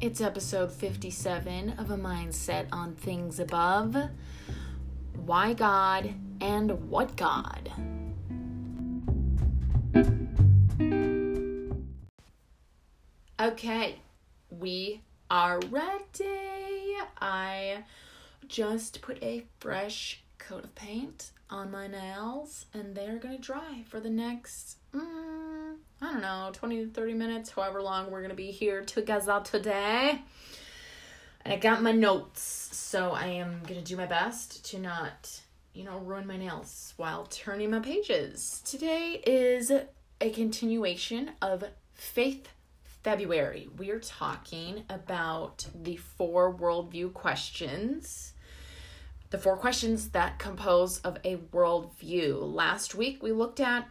It's episode 57 of A Mindset on Things Above. Why God and What God? Okay, we are ready. I just put a fresh coat of paint on my nails and they're gonna dry for the next mm, i don't know 20 to 30 minutes however long we're gonna be here together today. And i got my notes so i am gonna do my best to not you know ruin my nails while turning my pages. Today is a continuation of faith february. We are talking about the four worldview questions. The four questions that compose of a worldview. Last week we looked at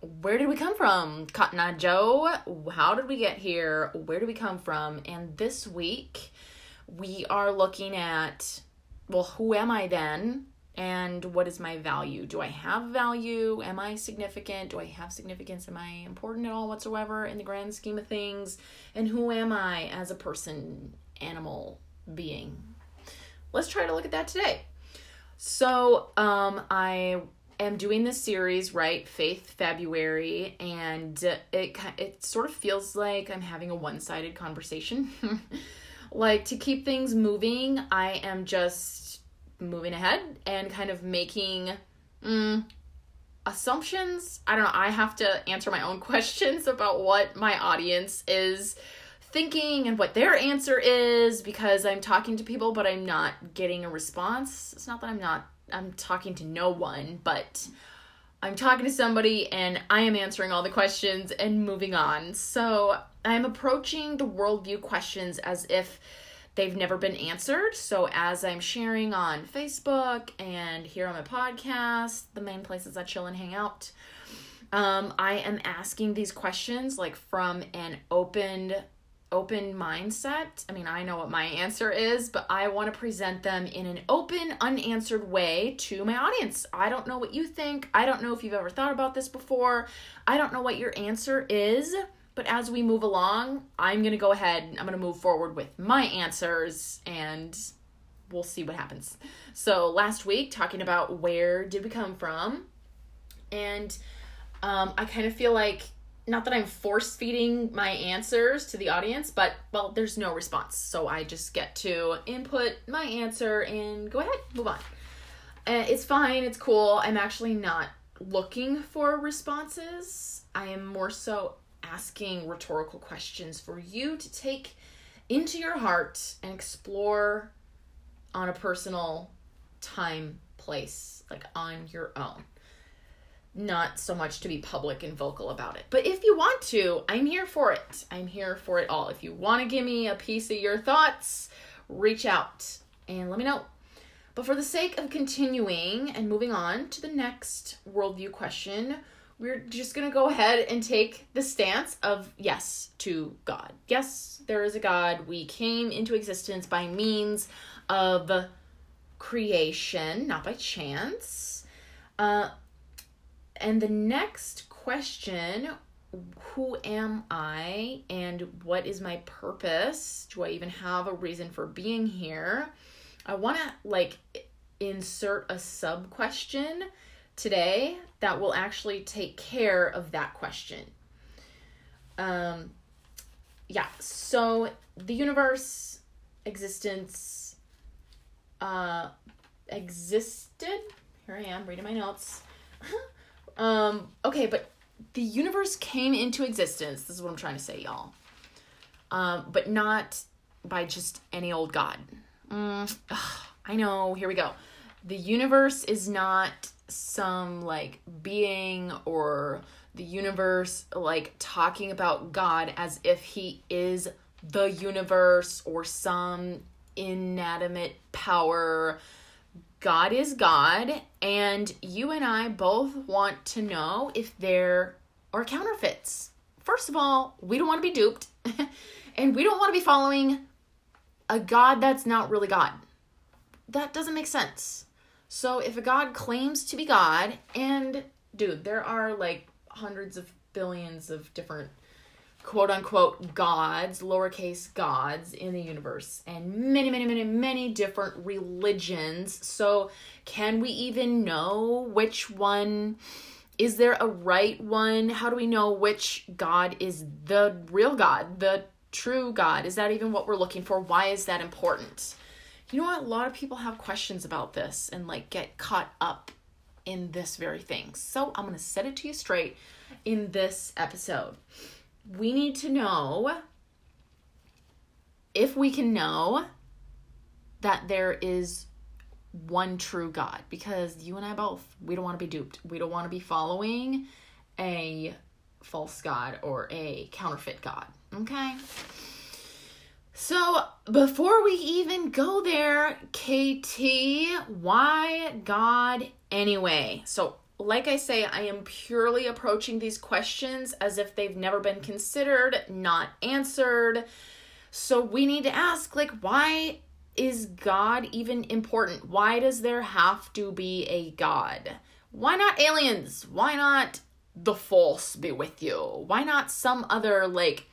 where did we come from? Cotton Eye Joe, how did we get here? Where do we come from? And this week we are looking at well, who am I then? And what is my value? Do I have value? Am I significant? Do I have significance? Am I important at all whatsoever in the grand scheme of things? And who am I as a person, animal, being? Let's try to look at that today. So, um, I am doing this series, right? Faith February, and it it sort of feels like I'm having a one-sided conversation. like to keep things moving, I am just moving ahead and kind of making mm, assumptions. I don't know. I have to answer my own questions about what my audience is thinking and what their answer is because I'm talking to people but I'm not getting a response. It's not that I'm not I'm talking to no one, but I'm talking to somebody and I am answering all the questions and moving on. So I'm approaching the worldview questions as if they've never been answered. So as I'm sharing on Facebook and here on my podcast, the main places I chill and hang out, um, I am asking these questions like from an open open mindset. I mean, I know what my answer is, but I want to present them in an open, unanswered way to my audience. I don't know what you think. I don't know if you've ever thought about this before. I don't know what your answer is, but as we move along, I'm going to go ahead I'm going to move forward with my answers and we'll see what happens. So, last week talking about where did we come from? And um, I kind of feel like not that I'm force feeding my answers to the audience, but well, there's no response. So I just get to input my answer and go ahead, move on. Uh, it's fine, it's cool. I'm actually not looking for responses. I am more so asking rhetorical questions for you to take into your heart and explore on a personal time, place, like on your own not so much to be public and vocal about it. But if you want to, I'm here for it. I'm here for it all. If you want to give me a piece of your thoughts, reach out and let me know. But for the sake of continuing and moving on to the next worldview question, we're just going to go ahead and take the stance of yes to God. Yes, there is a God. We came into existence by means of creation, not by chance. Uh, and the next question who am I and what is my purpose? Do I even have a reason for being here? I want to like insert a sub question today that will actually take care of that question. Um yeah, so the universe existence uh existed. Here I am reading my notes. Um, okay, but the universe came into existence. This is what I'm trying to say, y'all. Um, but not by just any old god. Mm, ugh, I know. Here we go. The universe is not some like being or the universe like talking about God as if he is the universe or some inanimate power God is God, and you and I both want to know if there are counterfeits. First of all, we don't want to be duped, and we don't want to be following a God that's not really God. That doesn't make sense. So, if a God claims to be God, and dude, there are like hundreds of billions of different quote unquote gods, lowercase gods in the universe, and many, many, many, many different religions. So, can we even know which one? Is there a right one? How do we know which God is the real God, the true God? Is that even what we're looking for? Why is that important? You know what? A lot of people have questions about this and like get caught up in this very thing. So I'm going to set it to you straight in this episode. We need to know if we can know that there is one true God because you and I both we don't want to be duped. We don't want to be following a false god or a counterfeit god. Okay? So, before we even go there, Katie, why God anyway? So, like I say, I am purely approaching these questions as if they've never been considered, not answered. So, we need to ask, like, why is God even important? Why does there have to be a God? Why not aliens? Why not the false be with you? Why not some other, like,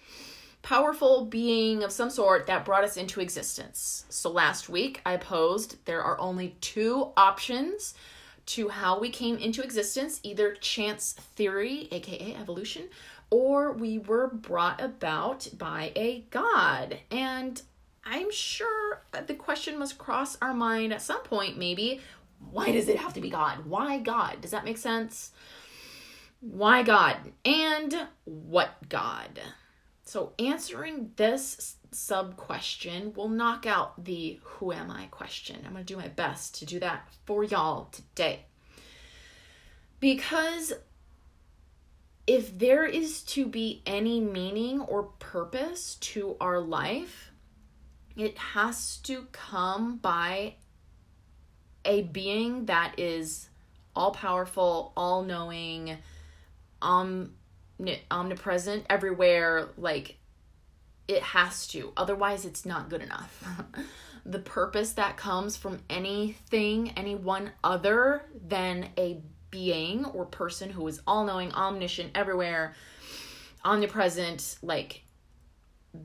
powerful being of some sort that brought us into existence. So last week I posed there are only two options to how we came into existence either chance theory, aka evolution, or we were brought about by a god. And I'm sure the question must cross our mind at some point, maybe why does it have to be God? Why God? Does that make sense? Why God? And what God? So, answering this sub question will knock out the who am I question. I'm going to do my best to do that for y'all today. Because if there is to be any meaning or purpose to our life, it has to come by a being that is all powerful, all knowing, um omnipresent everywhere like it has to. Otherwise it's not good enough. The purpose that comes from anything anyone other than a being or person who is all knowing omniscient everywhere omnipresent like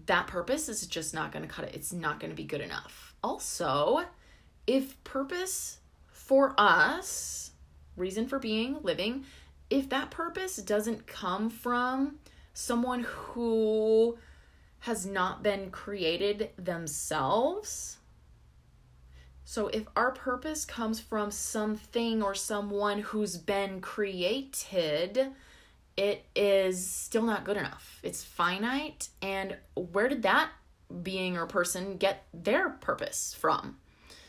that purpose is just not going to cut it. It's not going to be good enough. Also if purpose for us reason for being living if that purpose doesn't come from someone who has not been created themselves, so if our purpose comes from something or someone who's been created, it is still not good enough. It's finite. And where did that being or person get their purpose from?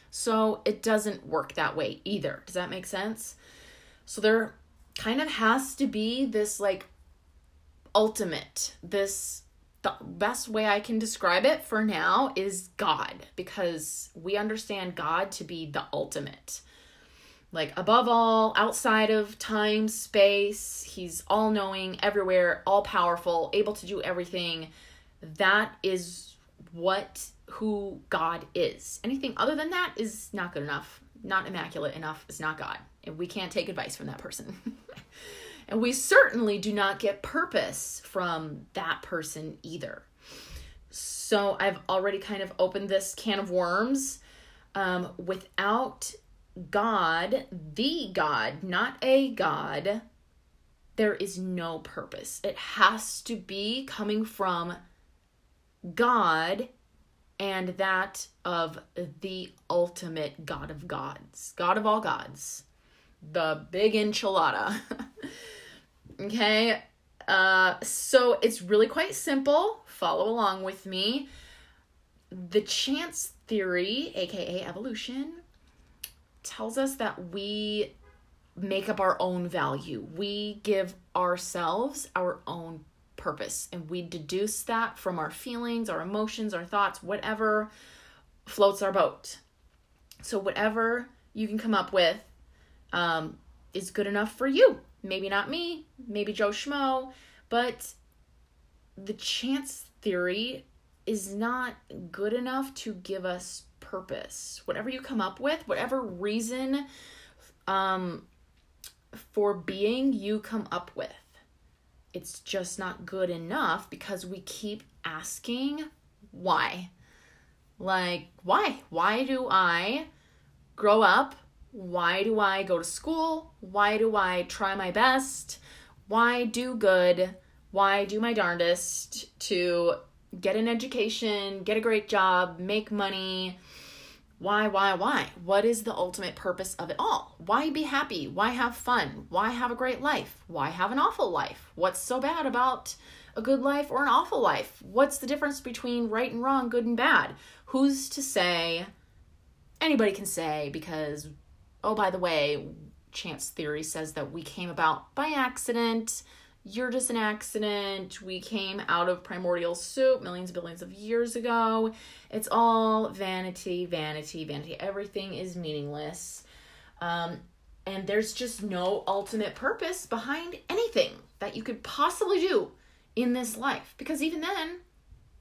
So it doesn't work that way either. Does that make sense? So there kind of has to be this like ultimate, this the best way I can describe it for now is God because we understand God to be the ultimate. Like above all, outside of time, space, he's all knowing, everywhere, all powerful, able to do everything. That is what who God is. Anything other than that is not good enough, not immaculate enough, is not God. And we can't take advice from that person. and we certainly do not get purpose from that person either. So I've already kind of opened this can of worms. Um, without God, the God, not a God, there is no purpose. It has to be coming from God and that of the ultimate God of gods, God of all gods the big enchilada. okay, uh, so it's really quite simple. Follow along with me. The chance theory, aka evolution, tells us that we make up our own value. We give ourselves our own purpose and we deduce that from our feelings, our emotions, our thoughts, whatever floats our boat. So, whatever you can come up with um, is good enough for you. Maybe not me, maybe Joe Schmo, but the chance theory is not good enough to give us purpose. Whatever you come up with, whatever reason um, for being you come up with, it's just not good enough because we keep asking why. Like, why? Why do I grow up? Why do I go to school? Why do I try my best? Why do good? Why do my darndest to get an education, get a great job, make money? Why, why, why? What is the ultimate purpose of it all? Why be happy? Why have fun? Why have a great life? Why have an awful life? What's so bad about a good life or an awful life? What's the difference between right and wrong, good and bad? Who's to say? Anybody can say because, oh, by the way, chance theory says that we came about by accident you're just an accident. We came out of primordial soup millions billions of years ago. It's all vanity, vanity, vanity. Everything is meaningless. Um, and there's just no ultimate purpose behind anything that you could possibly do in this life. Because even then,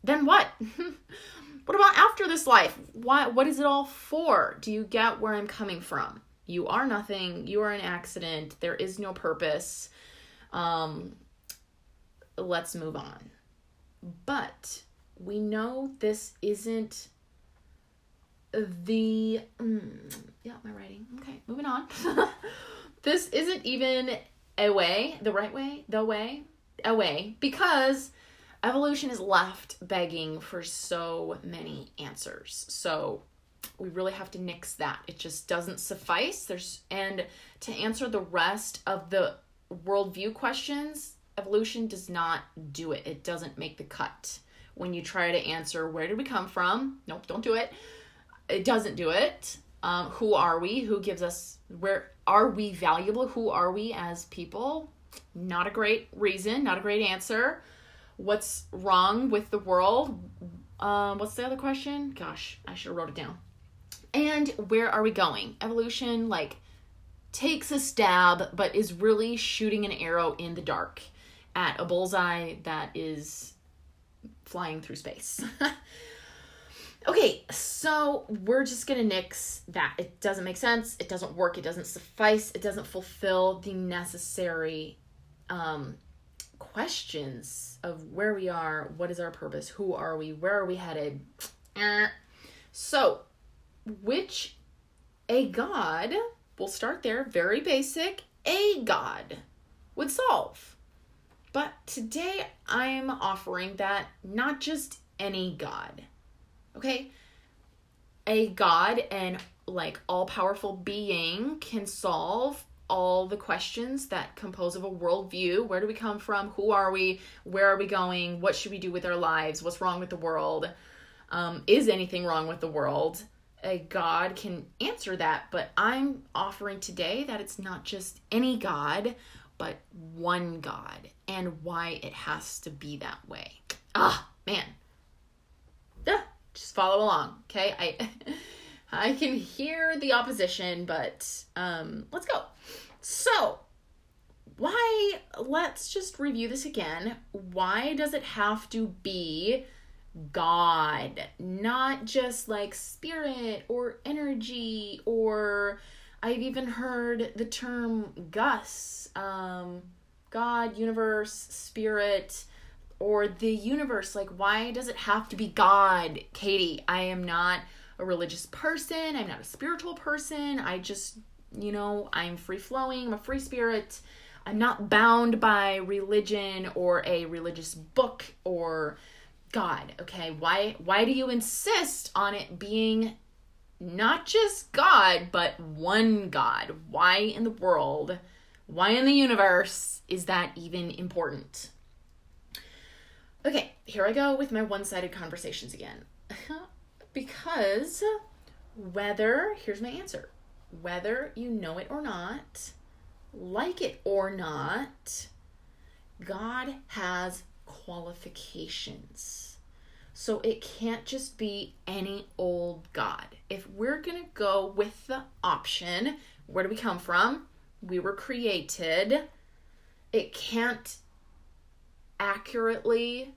then what? what about after this life? What what is it all for? Do you get where I'm coming from? You are nothing. You are an accident. There is no purpose um, let's move on. But we know this isn't the. Mm, yeah, my writing. Okay, moving on. this isn't even a way, the right way, the way, a way, because evolution is left begging for so many answers. So we really have to nix that. It just doesn't suffice. There's and to answer the rest of the worldview questions, evolution does not do it. It doesn't make the cut. When you try to answer where did we come from, nope, don't do it. It doesn't do it. Um, who are we? Who gives us where are we valuable? Who are we as people? Not a great reason, not a great answer. What's wrong with the world? Um, what's the other question? Gosh, I should have wrote it down. And where are we going? Evolution, like takes a stab, but is really shooting an arrow in the dark at a bullseye that is flying through space. okay, so we're just gonna nix that. It doesn't make sense, it doesn't work, it doesn't suffice, it doesn't fulfill the necessary um, questions of where we are, what is our purpose, who are we, where are we headed. Eh. So, which a god We'll start there, very basic. A God would solve. But today I'm offering that not just any God. Okay? A God and like all powerful being can solve all the questions that compose of a worldview. Where do we come from? Who are we? Where are we going? What should we do with our lives? What's wrong with the world? Um, is anything wrong with the world? A God can answer that, but I'm offering today that it's not just any God, but one God and why it has to be that way. Ah, man. Yeah, just follow along, okay? I I can hear the opposition, but um let's go. So, why let's just review this again. Why does it have to be God, not just like spirit or energy or I've even heard the term Gus, um, God, universe, spirit, or the universe. Like, why does it have to be God, Katie? I am not a religious person. I'm not a spiritual person. I just, you know, I'm free flowing. I'm a free spirit. I'm not bound by religion or a religious book or God, okay? Why why do you insist on it being not just God, but one God? Why in the world, why in the universe is that even important? Okay, here I go with my one-sided conversations again. because whether, here's my answer. Whether you know it or not, like it or not, God has qualifications. So it can't just be any old God. If we're going to go with the option, where do we come from? We were created. It can't accurately,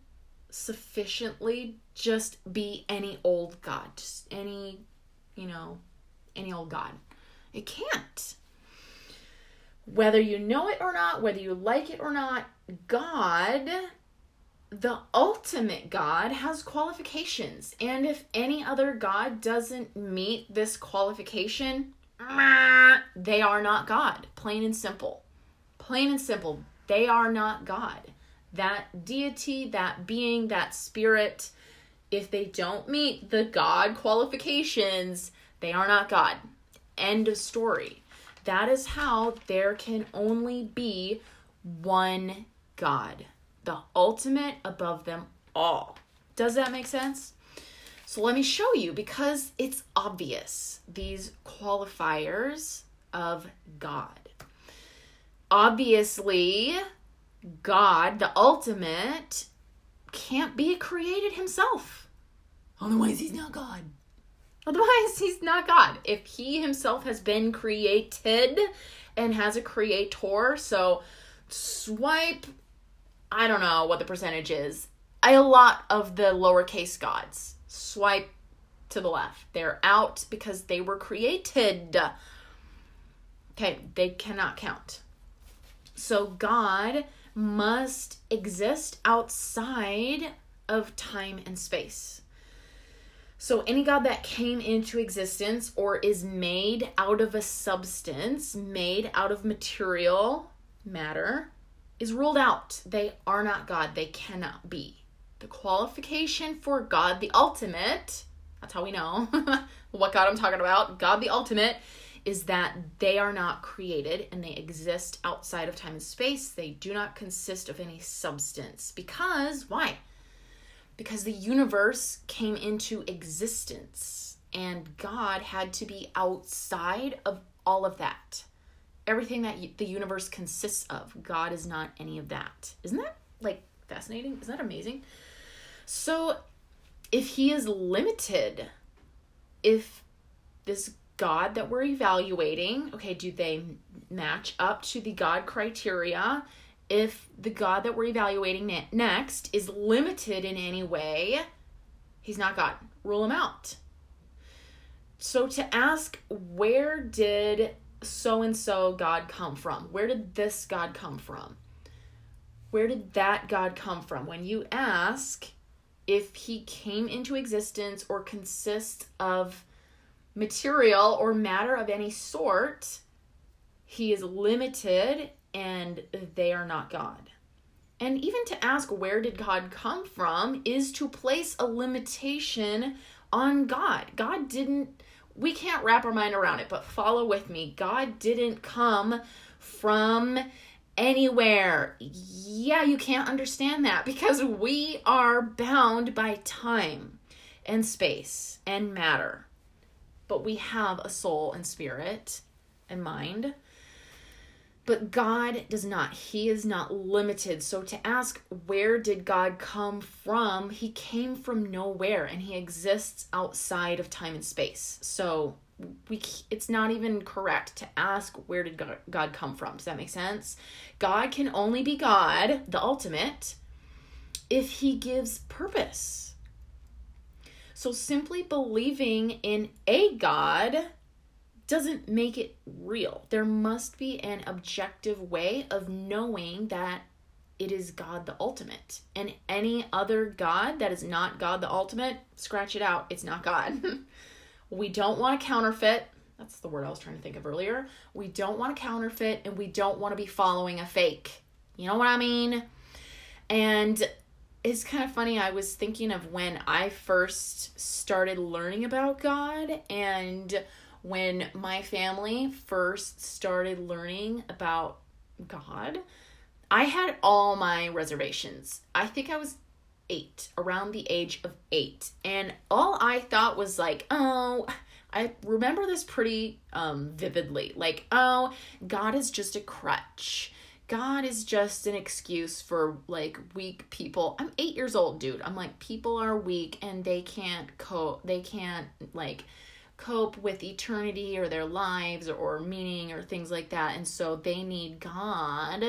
sufficiently just be any old God, just any, you know, any old God. It can't. Whether you know it or not, whether you like it or not, God, the ultimate God, has qualifications. And if any other God doesn't meet this qualification, they are not God. Plain and simple. Plain and simple. They are not God. That deity, that being, that spirit, if they don't meet the God qualifications, they are not God. End of story. That is how there can only be one God, the ultimate above them all. Does that make sense? So let me show you because it's obvious these qualifiers of God. Obviously, God, the ultimate, can't be created himself. Otherwise, he's not God. Otherwise, he's not God. If he himself has been created and has a creator, so swipe, I don't know what the percentage is. A lot of the lowercase gods swipe to the left. They're out because they were created. Okay, they cannot count. So God must exist outside of time and space. So, any God that came into existence or is made out of a substance, made out of material matter, is ruled out. They are not God. They cannot be. The qualification for God, the ultimate, that's how we know what God I'm talking about, God the ultimate, is that they are not created and they exist outside of time and space. They do not consist of any substance. Because, why? because the universe came into existence and God had to be outside of all of that. Everything that the universe consists of, God is not any of that. Isn't that like fascinating? Isn't that amazing? So, if he is limited, if this God that we're evaluating, okay, do they match up to the God criteria? if the God that we're evaluating next is limited in any way, he's not God. Rule him out. So to ask, where did so and so God come from? Where did this God come from? Where did that God come from? When you ask if he came into existence or consists of material or matter of any sort, he is limited and they are not God. And even to ask where did God come from is to place a limitation on God. God didn't, we can't wrap our mind around it, but follow with me. God didn't come from anywhere. Yeah, you can't understand that because we are bound by time and space and matter. But we have a soul and spirit and mind. But God does not. He is not limited. So to ask where did God come from? He came from nowhere and he exists outside of time and space. So we it's not even correct to ask where did God, God come from. Does that make sense? God can only be God, the ultimate, if he gives purpose. So simply believing in a God doesn't make it real. There must be an objective way of knowing that it is God the ultimate. And any other God that is not God the ultimate, scratch it out. It's not God. we don't want to counterfeit. That's the word I was trying to think of earlier. We don't want to counterfeit and we don't want to be following a fake. You know what I mean? And it's kind of funny. I was thinking of when I first started learning about God and when my family first started learning about God, I had all my reservations. I think I was eight, around the age of eight. And all I thought was like, oh, I remember this pretty um, vividly. Like, oh, God is just a crutch. God is just an excuse for like weak people. I'm eight years old, dude. I'm like, people are weak and they can't cope. They can't like cope with eternity or their lives or meaning or things like that. And so they need God.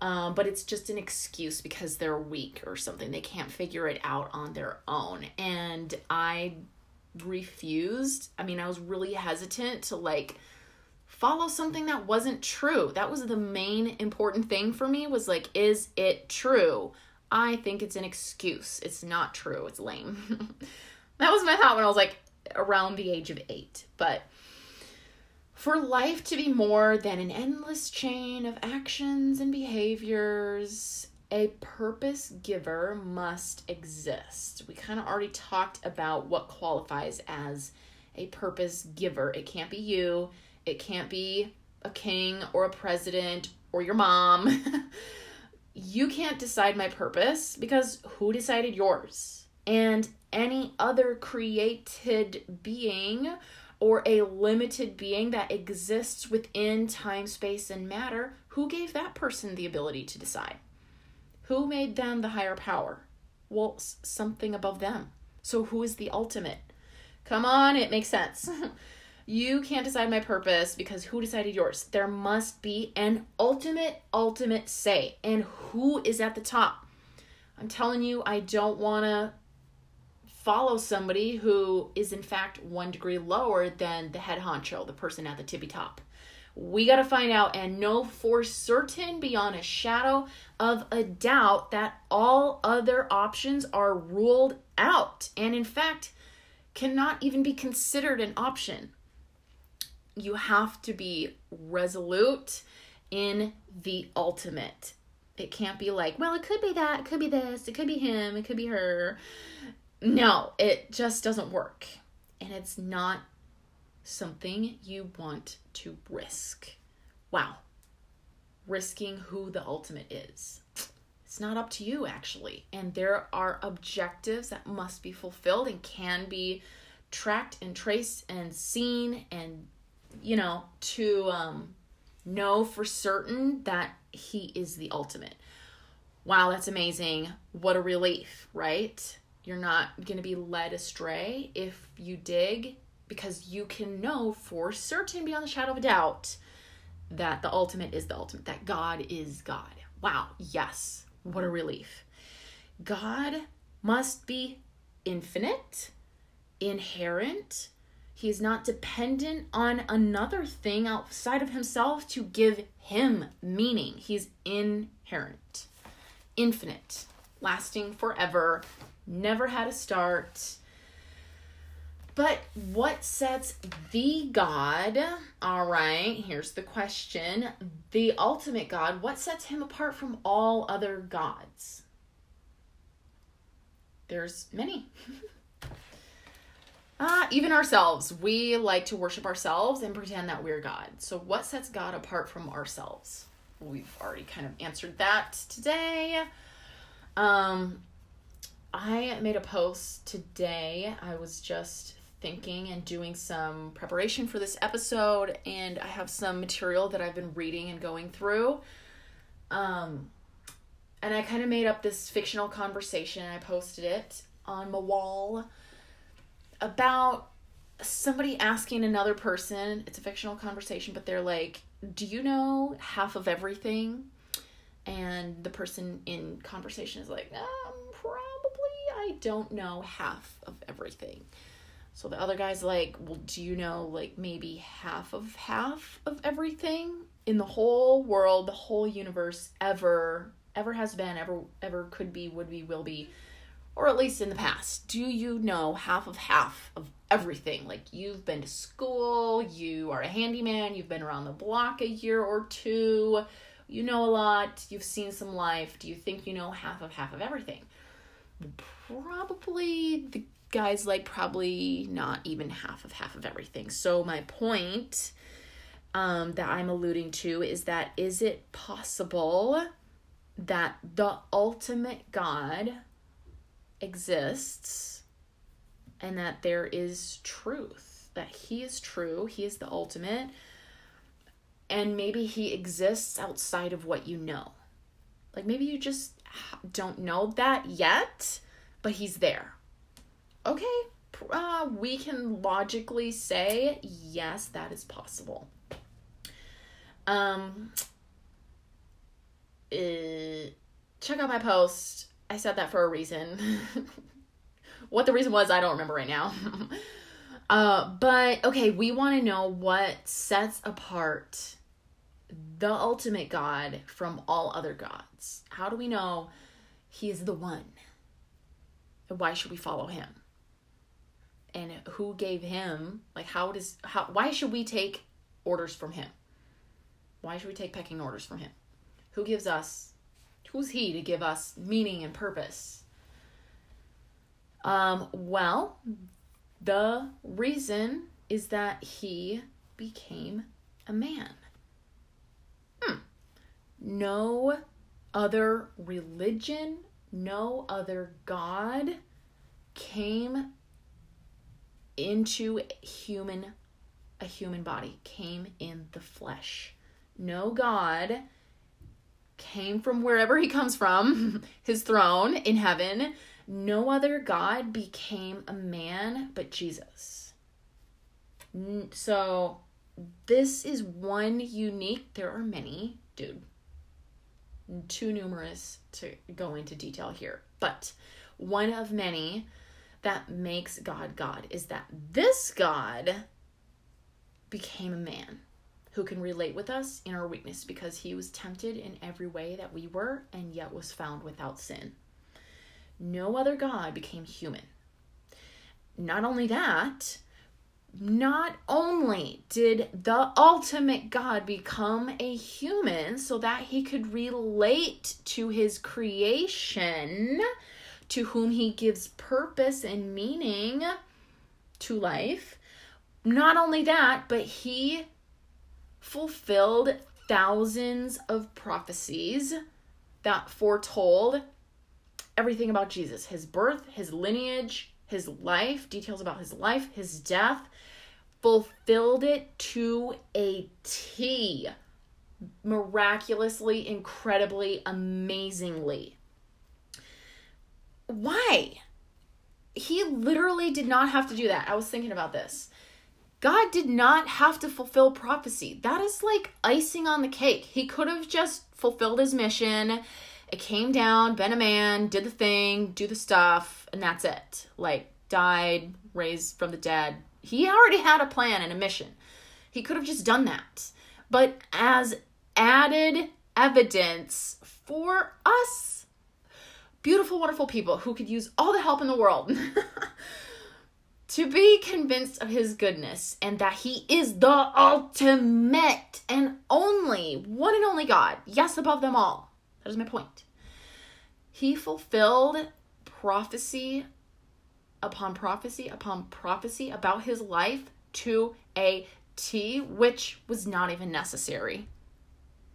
Um, but it's just an excuse because they're weak or something. They can't figure it out on their own. And I refused. I mean, I was really hesitant to like follow something that wasn't true. That was the main important thing for me was like is it true? I think it's an excuse. It's not true. It's lame. that was my thought when I was like around the age of 8. But for life to be more than an endless chain of actions and behaviors, a purpose giver must exist. We kind of already talked about what qualifies as a purpose giver. It can't be you, it can't be a king or a president or your mom. you can't decide my purpose because who decided yours? And any other created being or a limited being that exists within time, space, and matter, who gave that person the ability to decide? Who made them the higher power? Well, something above them. So, who is the ultimate? Come on, it makes sense. you can't decide my purpose because who decided yours? There must be an ultimate, ultimate say. And who is at the top? I'm telling you, I don't want to follow somebody who is, in fact, one degree lower than the head honcho, the person at the tippy top. We got to find out and know for certain, beyond a shadow of a doubt, that all other options are ruled out and, in fact, cannot even be considered an option. You have to be resolute in the ultimate. It can't be like, well, it could be that, it could be this, it could be him, it could be her. No, it just doesn't work. And it's not something you want to risk. Wow. Risking who the ultimate is. It's not up to you, actually. And there are objectives that must be fulfilled and can be tracked and traced and seen and, you know, to um, know for certain that he is the ultimate. Wow, that's amazing. What a relief, right? You're not going to be led astray if you dig because you can know for certain beyond the shadow of a doubt that the ultimate is the ultimate, that God is God. Wow, yes, what a relief. God must be infinite, inherent. He is not dependent on another thing outside of himself to give him meaning. He's inherent, infinite, lasting forever, never had a start but what sets the God, all right, here's the question the ultimate God, what sets him apart from all other gods? There's many. Uh, even ourselves. We like to worship ourselves and pretend that we're God. So, what sets God apart from ourselves? We've already kind of answered that today. Um, I made a post today. I was just thinking and doing some preparation for this episode, and I have some material that I've been reading and going through. Um, and I kind of made up this fictional conversation. I posted it on my wall about somebody asking another person. It's a fictional conversation, but they're like, "Do you know half of everything?" And the person in conversation is like, um, "Probably I don't know half of everything." So the other guy's like, Well, do you know like maybe half of half of everything in the whole world, the whole universe ever ever has been, ever ever could be, would be, will be, or at least in the past? Do you know half of half of everything? Like you've been to school, you are a handyman, you've been around the block a year or two, you know a lot, you've seen some life. Do you think you know half of half of everything? Probably the guys like probably not even half of half of everything. So my point um, that I'm alluding to is that is it possible that the ultimate God exists and that there is truth, that He is true, He is the ultimate, and maybe He exists outside of what you know. Like maybe you just don't know that yet, but He's there okay, uh, we can logically say, yes, that is possible. Um, uh, check out my post. I said that for a reason. what the reason was, I don't remember right now. Uh, but okay, we want to know what sets apart the ultimate God from all other gods. How do we know he is the one? And why should we follow him? And who gave him like how does how why should we take orders from him? Why should we take pecking orders from him? Who gives us who's he to give us meaning and purpose? Um, well, the reason is that he became a man. No other religion, no other God came into human a human body, came in the flesh. No God came from wherever he comes from, his throne in heaven. No other God became a man but Jesus. So, this is one unique, there are many, dude, too numerous to go into detail here, but one of many that makes God God is that this God became a man who can relate with us in our weakness because he was tempted in every way that we were and yet was found without sin. No other God became human. Not only that, not only did the ultimate God become a human so that he could relate to his creation, to whom he gives purpose and meaning to life, not only that, but he fulfilled thousands of prophecies that foretold everything about Jesus his birth, his lineage, his life, details about his life, his death, fulfilled it to a T. Miraculously, incredibly, amazingly. Why? He literally did not have to do that. I was thinking about this. God did not have to fulfill prophecy. That is like icing on the cake. He could have just fulfilled his mission. It came down, been a man, did the thing, do the stuff, and that's it. Like, died, raised from the dead. He already had a plan and a mission. He could have just done that. But as added evidence for us, beautiful, wonderful people who could use all the help in the world. to be convinced of his goodness and that he is the ultimate and only one and only God, yes, above them all. That is my point. He fulfilled prophecy upon prophecy upon prophecy about his life to a T, which was not even necessary.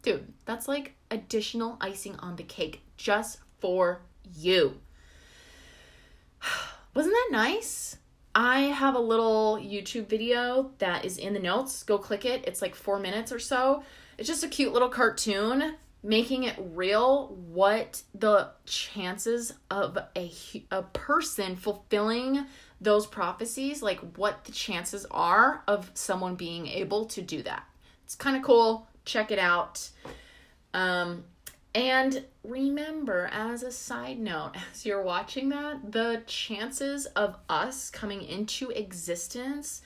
Dude, that's like additional icing on the cake just for you. Wasn't that nice? I have a little YouTube video that is in the notes. Go click it. It's like four minutes or so. It's just a cute little cartoon making it real what the chances of a, a person fulfilling those prophecies, like what the chances are of someone being able to do that. It's kind of cool. Check it out. Um, and remember, as a side note, as you're watching that, the chances of us coming into existence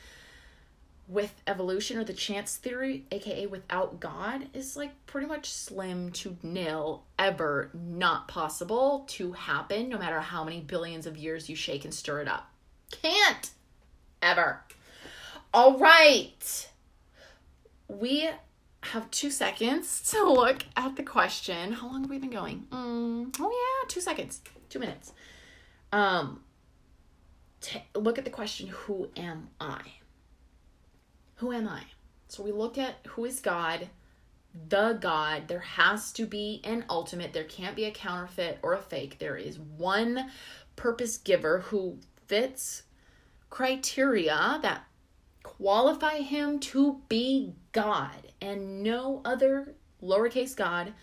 with evolution or the chance theory, aka without God, is like pretty much slim to nil, ever not possible to happen, no matter how many billions of years you shake and stir it up. Can't ever. All right. We have two seconds to look at the question. How long have we been going? Mm, oh yeah, two seconds, two minutes. Um, t- look at the question: Who am I? Who am I? So we look at who is God, the God. There has to be an ultimate. There can't be a counterfeit or a fake. There is one purpose giver who fits criteria that qualify him to be God, and no other lowercase god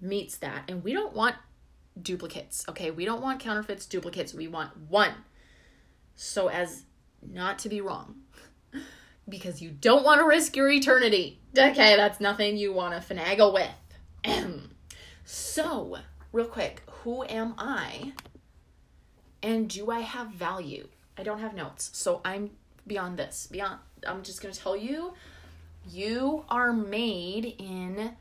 meets that. And we don't want duplicates, okay? We don't want counterfeits, duplicates. We want one. So, as not to be wrong, because you don't want to risk your eternity. Okay, that's nothing you want to finagle with. so, real quick, who am I? And do I have value? I don't have notes, so I'm beyond this. Beyond I'm just going to tell you you are made in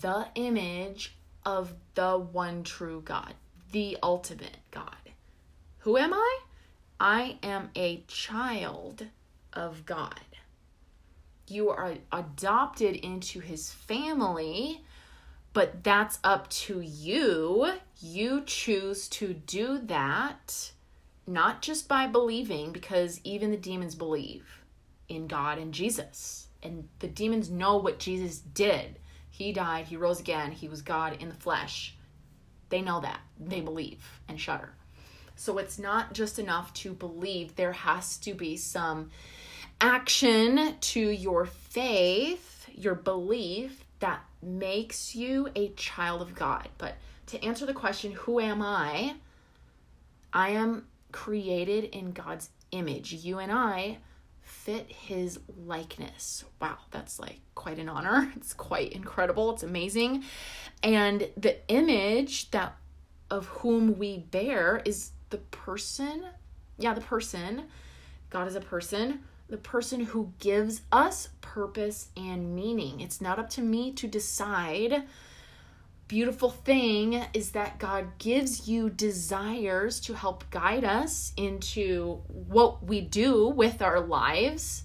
the image of the one true God, the ultimate God. Who am I? I am a child of God. You are adopted into his family, but that's up to you. You choose to do that, not just by believing, because even the demons believe in God and Jesus. And the demons know what Jesus did. He died, he rose again, he was God in the flesh. They know that. They believe and shudder. So it's not just enough to believe, there has to be some action to your faith, your belief that makes you a child of God. But to answer the question, who am I? I am created in God's image. You and I fit his likeness. Wow, that's like quite an honor. It's quite incredible. It's amazing. And the image that of whom we bear is the person. Yeah, the person. God is a person. The person who gives us purpose and meaning. It's not up to me to decide beautiful thing is that God gives you desires to help guide us into what we do with our lives.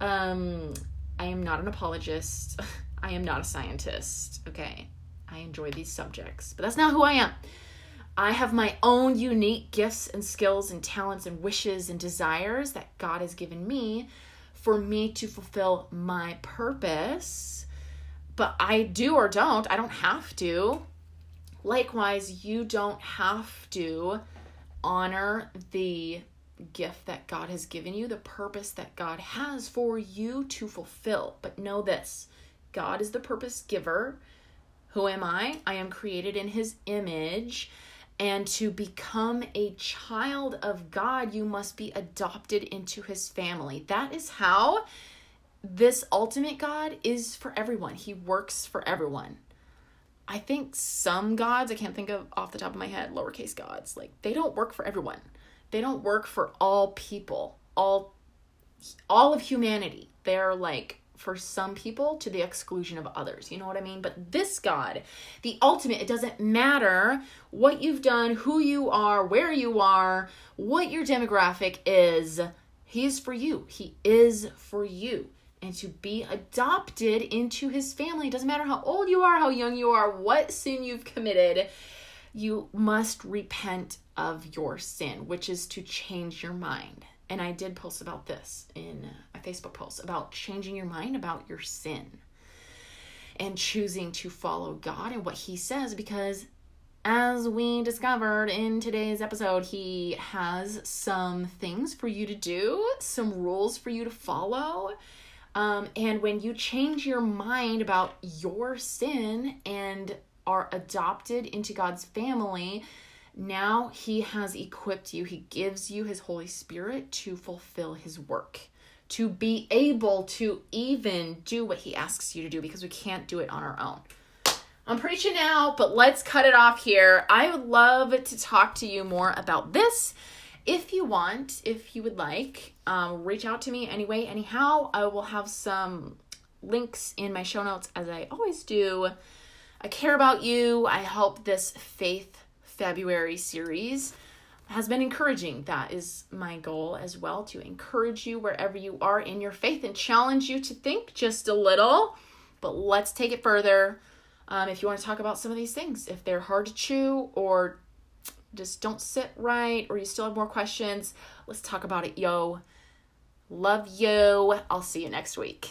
Um, I am not an apologist. I am not a scientist. Okay. I enjoy these subjects, but that's not who I am. I have my own unique gifts and skills and talents and wishes and desires that God has given me for me to fulfill my purpose but I do or don't. I don't have to. Likewise, you don't have to honor the gift that God has given you, the purpose that God has for you to fulfill. But know this God is the purpose giver. Who am I? I am created in his image. And to become a child of God, you must be adopted into his family. That is how this ultimate God is for everyone. He works for everyone. I think some gods, I can't think of off the top of my head, lowercase gods, like they don't work for everyone. They don't work for all people, all all of humanity. They're like for some people to the exclusion of others. You know what I mean? But this God, the ultimate, it doesn't matter what you've done, who you are, where you are, what your demographic is. He is for you. He is for you and to be adopted into his family. It doesn't matter how old you are, how young you are, what sin you've committed, you must repent of your sin, which is to change your mind. And I did post about this in Facebook post about changing your mind about your sin and choosing to follow God and what He says because as we discovered in today's episode, he has some things for you to do, some rules for you to follow, um, and when you change your mind about your sin and are adopted into God's family, now He has equipped you. He gives you His Holy Spirit to fulfill His work, to be able to even do what He asks you to do because we can't do it on our own. I'm preaching now, but let's cut it off here. I would love to talk to you more about this if you want, if you would like, um, reach out to me anyway. Anyhow, I will have some links in my show notes as I always do. I care about you. I hope this Faith February series has been encouraging. That is my goal as well to encourage you wherever you are in your faith and challenge you to think just a little. But let's take it further. Um, if you want to talk about some of these things, if they're hard to chew or just don't sit right or you still have more questions, let's talk about it, yo. Love you. I'll see you next week.